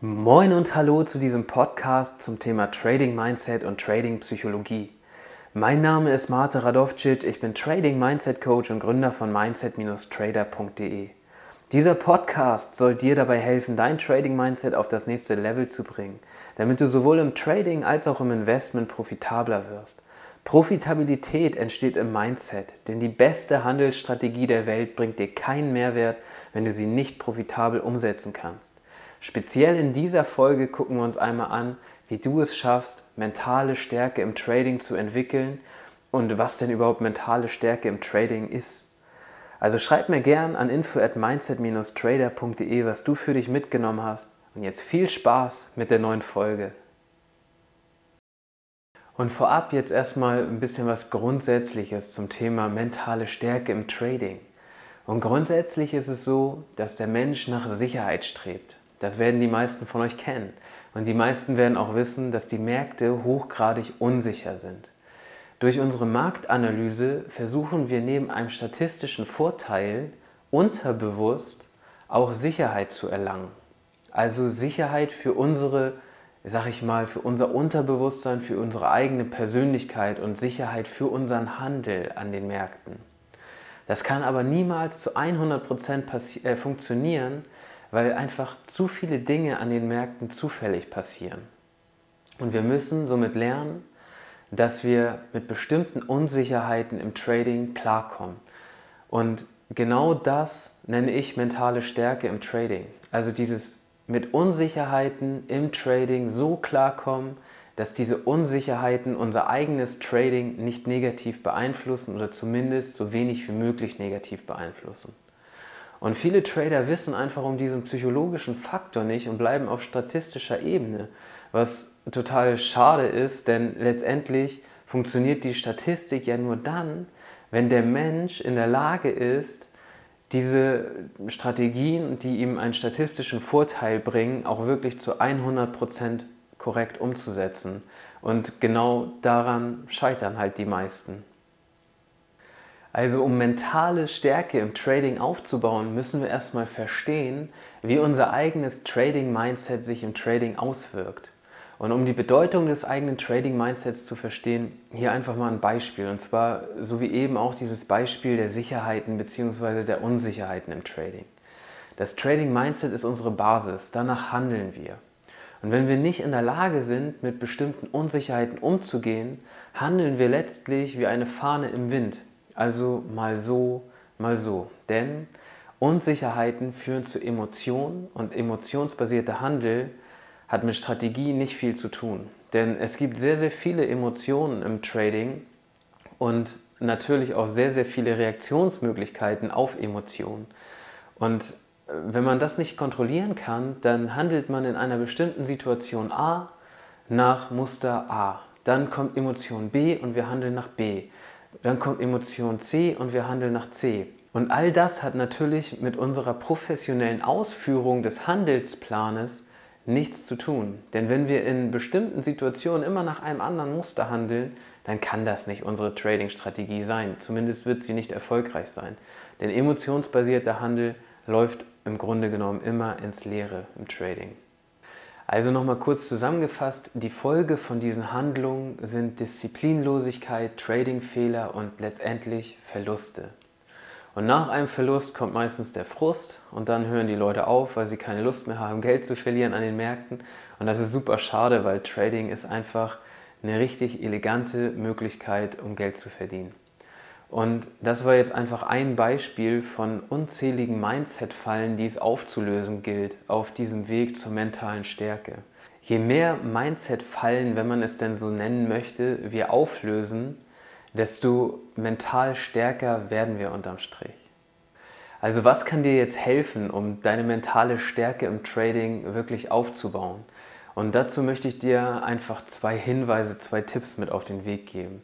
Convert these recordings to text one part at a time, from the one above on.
Moin und hallo zu diesem Podcast zum Thema Trading Mindset und Trading Psychologie. Mein Name ist Mate Radovcic, ich bin Trading Mindset Coach und Gründer von mindset-trader.de. Dieser Podcast soll dir dabei helfen, dein Trading Mindset auf das nächste Level zu bringen, damit du sowohl im Trading als auch im Investment profitabler wirst. Profitabilität entsteht im Mindset, denn die beste Handelsstrategie der Welt bringt dir keinen Mehrwert, wenn du sie nicht profitabel umsetzen kannst. Speziell in dieser Folge gucken wir uns einmal an, wie du es schaffst, mentale Stärke im Trading zu entwickeln und was denn überhaupt mentale Stärke im Trading ist. Also schreib mir gern an info at mindset-trader.de, was du für dich mitgenommen hast. Und jetzt viel Spaß mit der neuen Folge. Und vorab jetzt erstmal ein bisschen was Grundsätzliches zum Thema mentale Stärke im Trading. Und grundsätzlich ist es so, dass der Mensch nach Sicherheit strebt. Das werden die meisten von euch kennen. Und die meisten werden auch wissen, dass die Märkte hochgradig unsicher sind. Durch unsere Marktanalyse versuchen wir neben einem statistischen Vorteil unterbewusst auch Sicherheit zu erlangen. Also Sicherheit für unsere, sag ich mal, für unser Unterbewusstsein, für unsere eigene Persönlichkeit und Sicherheit für unseren Handel an den Märkten. Das kann aber niemals zu 100% äh, funktionieren, weil einfach zu viele Dinge an den Märkten zufällig passieren. Und wir müssen somit lernen, dass wir mit bestimmten Unsicherheiten im Trading klarkommen. Und genau das nenne ich mentale Stärke im Trading. Also dieses mit Unsicherheiten im Trading so klarkommen, dass diese Unsicherheiten unser eigenes Trading nicht negativ beeinflussen oder zumindest so wenig wie möglich negativ beeinflussen. Und viele Trader wissen einfach um diesen psychologischen Faktor nicht und bleiben auf statistischer Ebene, was total schade ist, denn letztendlich funktioniert die Statistik ja nur dann, wenn der Mensch in der Lage ist, diese Strategien, die ihm einen statistischen Vorteil bringen, auch wirklich zu 100% korrekt umzusetzen. Und genau daran scheitern halt die meisten. Also um mentale Stärke im Trading aufzubauen, müssen wir erstmal verstehen, wie unser eigenes Trading-Mindset sich im Trading auswirkt. Und um die Bedeutung des eigenen Trading-Mindsets zu verstehen, hier einfach mal ein Beispiel. Und zwar so wie eben auch dieses Beispiel der Sicherheiten bzw. der Unsicherheiten im Trading. Das Trading-Mindset ist unsere Basis, danach handeln wir. Und wenn wir nicht in der Lage sind, mit bestimmten Unsicherheiten umzugehen, handeln wir letztlich wie eine Fahne im Wind. Also mal so, mal so. Denn Unsicherheiten führen zu Emotionen und emotionsbasierter Handel hat mit Strategie nicht viel zu tun. Denn es gibt sehr, sehr viele Emotionen im Trading und natürlich auch sehr, sehr viele Reaktionsmöglichkeiten auf Emotionen. Und äh, wenn man das nicht kontrollieren kann, dann handelt man in einer bestimmten Situation A nach Muster A. Dann kommt Emotion B und wir handeln nach B. Dann kommt Emotion C und wir handeln nach C. Und all das hat natürlich mit unserer professionellen Ausführung des Handelsplanes nichts zu tun. Denn wenn wir in bestimmten Situationen immer nach einem anderen Muster handeln, dann kann das nicht unsere Trading-Strategie sein. Zumindest wird sie nicht erfolgreich sein. Denn emotionsbasierter Handel läuft im Grunde genommen immer ins Leere im Trading. Also nochmal kurz zusammengefasst, die Folge von diesen Handlungen sind Disziplinlosigkeit, Tradingfehler und letztendlich Verluste. Und nach einem Verlust kommt meistens der Frust und dann hören die Leute auf, weil sie keine Lust mehr haben, Geld zu verlieren an den Märkten. Und das ist super schade, weil Trading ist einfach eine richtig elegante Möglichkeit, um Geld zu verdienen. Und das war jetzt einfach ein Beispiel von unzähligen Mindset-Fallen, die es aufzulösen gilt auf diesem Weg zur mentalen Stärke. Je mehr Mindset-Fallen, wenn man es denn so nennen möchte, wir auflösen, desto mental stärker werden wir unterm Strich. Also was kann dir jetzt helfen, um deine mentale Stärke im Trading wirklich aufzubauen? Und dazu möchte ich dir einfach zwei Hinweise, zwei Tipps mit auf den Weg geben.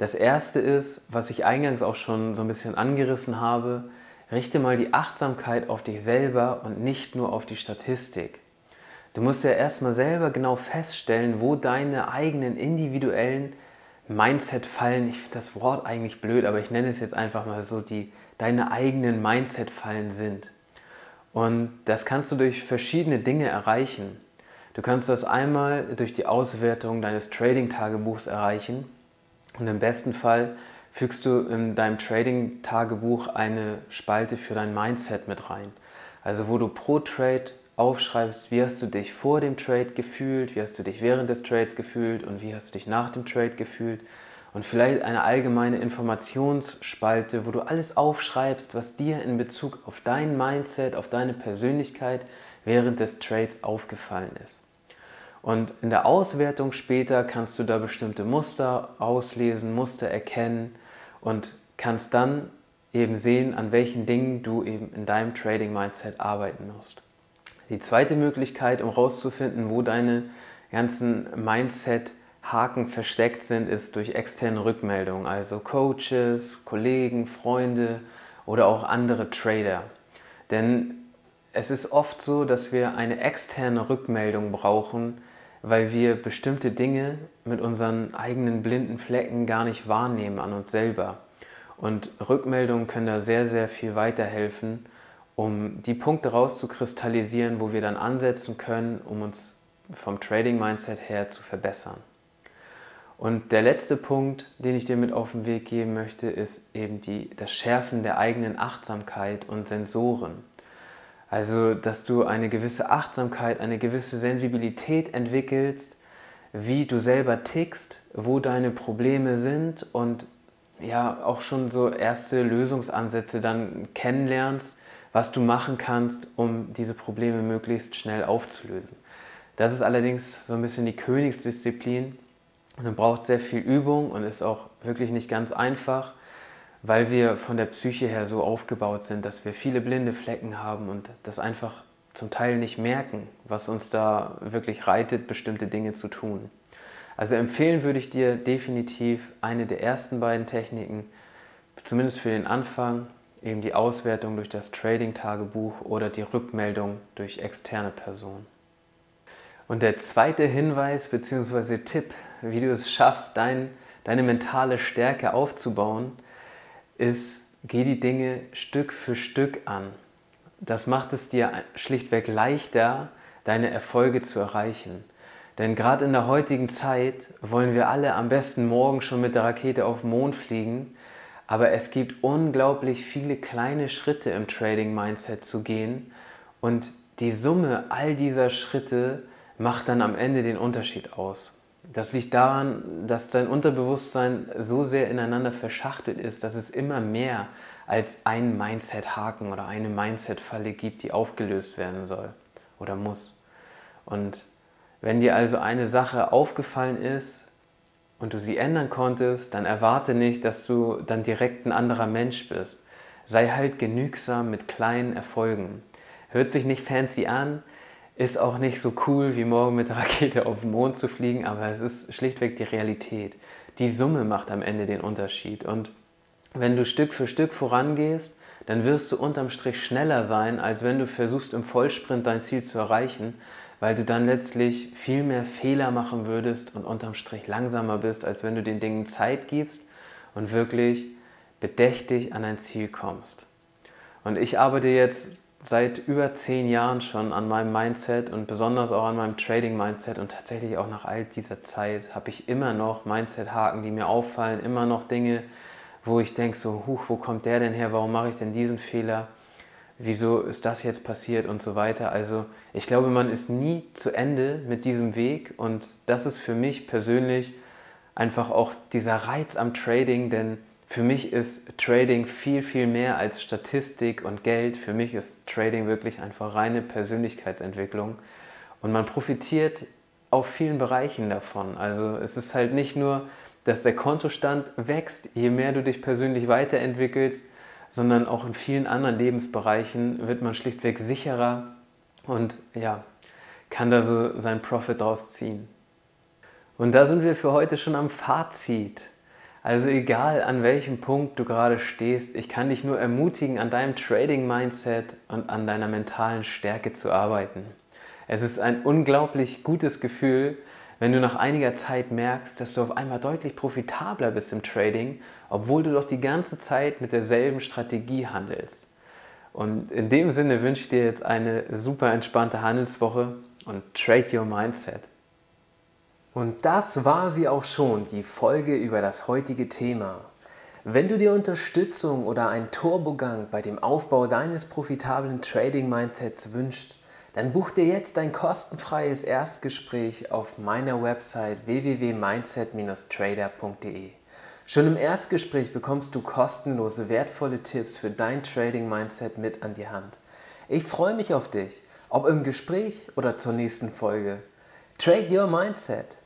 Das erste ist, was ich eingangs auch schon so ein bisschen angerissen habe, richte mal die Achtsamkeit auf dich selber und nicht nur auf die Statistik. Du musst ja erstmal selber genau feststellen, wo deine eigenen individuellen Mindset-Fallen, ich finde das Wort eigentlich blöd, aber ich nenne es jetzt einfach mal so, die deine eigenen Mindset-Fallen sind. Und das kannst du durch verschiedene Dinge erreichen. Du kannst das einmal durch die Auswertung deines Trading-Tagebuchs erreichen und im besten Fall fügst du in deinem Trading-Tagebuch eine Spalte für dein Mindset mit rein. Also wo du pro Trade aufschreibst, wie hast du dich vor dem Trade gefühlt, wie hast du dich während des Trades gefühlt und wie hast du dich nach dem Trade gefühlt. Und vielleicht eine allgemeine Informationsspalte, wo du alles aufschreibst, was dir in Bezug auf dein Mindset, auf deine Persönlichkeit während des Trades aufgefallen ist. Und in der Auswertung später kannst du da bestimmte Muster auslesen, Muster erkennen und kannst dann eben sehen, an welchen Dingen du eben in deinem Trading-Mindset arbeiten musst. Die zweite Möglichkeit, um herauszufinden, wo deine ganzen Mindset-Haken versteckt sind, ist durch externe Rückmeldungen, also Coaches, Kollegen, Freunde oder auch andere Trader. Denn es ist oft so, dass wir eine externe Rückmeldung brauchen, weil wir bestimmte Dinge mit unseren eigenen blinden Flecken gar nicht wahrnehmen an uns selber. Und Rückmeldungen können da sehr, sehr viel weiterhelfen, um die Punkte rauszukristallisieren, wo wir dann ansetzen können, um uns vom Trading-Mindset her zu verbessern. Und der letzte Punkt, den ich dir mit auf den Weg geben möchte, ist eben die, das Schärfen der eigenen Achtsamkeit und Sensoren. Also, dass du eine gewisse Achtsamkeit, eine gewisse Sensibilität entwickelst, wie du selber tickst, wo deine Probleme sind und ja, auch schon so erste Lösungsansätze dann kennenlernst, was du machen kannst, um diese Probleme möglichst schnell aufzulösen. Das ist allerdings so ein bisschen die Königsdisziplin und braucht sehr viel Übung und ist auch wirklich nicht ganz einfach weil wir von der Psyche her so aufgebaut sind, dass wir viele blinde Flecken haben und das einfach zum Teil nicht merken, was uns da wirklich reitet, bestimmte Dinge zu tun. Also empfehlen würde ich dir definitiv eine der ersten beiden Techniken, zumindest für den Anfang, eben die Auswertung durch das Trading-Tagebuch oder die Rückmeldung durch externe Personen. Und der zweite Hinweis bzw. Tipp, wie du es schaffst, dein, deine mentale Stärke aufzubauen, ist, geh die Dinge Stück für Stück an. Das macht es dir schlichtweg leichter, deine Erfolge zu erreichen. Denn gerade in der heutigen Zeit wollen wir alle am besten morgen schon mit der Rakete auf den Mond fliegen, aber es gibt unglaublich viele kleine Schritte im Trading-Mindset zu gehen und die Summe all dieser Schritte macht dann am Ende den Unterschied aus. Das liegt daran, dass dein Unterbewusstsein so sehr ineinander verschachtelt ist, dass es immer mehr als ein Mindset-Haken oder eine Mindset-Falle gibt, die aufgelöst werden soll oder muss. Und wenn dir also eine Sache aufgefallen ist und du sie ändern konntest, dann erwarte nicht, dass du dann direkt ein anderer Mensch bist. Sei halt genügsam mit kleinen Erfolgen. Hört sich nicht fancy an, ist auch nicht so cool, wie morgen mit der Rakete auf den Mond zu fliegen, aber es ist schlichtweg die Realität. Die Summe macht am Ende den Unterschied. Und wenn du Stück für Stück vorangehst, dann wirst du unterm Strich schneller sein, als wenn du versuchst, im Vollsprint dein Ziel zu erreichen, weil du dann letztlich viel mehr Fehler machen würdest und unterm Strich langsamer bist, als wenn du den Dingen Zeit gibst und wirklich bedächtig an dein Ziel kommst. Und ich arbeite jetzt seit über zehn Jahren schon an meinem Mindset und besonders auch an meinem Trading-Mindset und tatsächlich auch nach all dieser Zeit habe ich immer noch Mindset-Haken, die mir auffallen, immer noch Dinge, wo ich denke so, huch, wo kommt der denn her, warum mache ich denn diesen Fehler, wieso ist das jetzt passiert? und so weiter. Also ich glaube, man ist nie zu Ende mit diesem Weg und das ist für mich persönlich einfach auch dieser Reiz am Trading, denn für mich ist Trading viel, viel mehr als Statistik und Geld. Für mich ist Trading wirklich einfach reine Persönlichkeitsentwicklung. Und man profitiert auf vielen Bereichen davon. Also es ist halt nicht nur, dass der Kontostand wächst, je mehr du dich persönlich weiterentwickelst, sondern auch in vielen anderen Lebensbereichen wird man schlichtweg sicherer und ja, kann da so seinen Profit draus ziehen. Und da sind wir für heute schon am Fazit. Also egal an welchem Punkt du gerade stehst, ich kann dich nur ermutigen, an deinem Trading-Mindset und an deiner mentalen Stärke zu arbeiten. Es ist ein unglaublich gutes Gefühl, wenn du nach einiger Zeit merkst, dass du auf einmal deutlich profitabler bist im Trading, obwohl du doch die ganze Zeit mit derselben Strategie handelst. Und in dem Sinne wünsche ich dir jetzt eine super entspannte Handelswoche und trade your mindset. Und das war sie auch schon, die Folge über das heutige Thema. Wenn du dir Unterstützung oder einen Turbogang bei dem Aufbau deines profitablen Trading-Mindsets wünschst, dann buch dir jetzt ein kostenfreies Erstgespräch auf meiner Website www.mindset-trader.de. Schon im Erstgespräch bekommst du kostenlose, wertvolle Tipps für dein Trading-Mindset mit an die Hand. Ich freue mich auf dich, ob im Gespräch oder zur nächsten Folge. Trade Your Mindset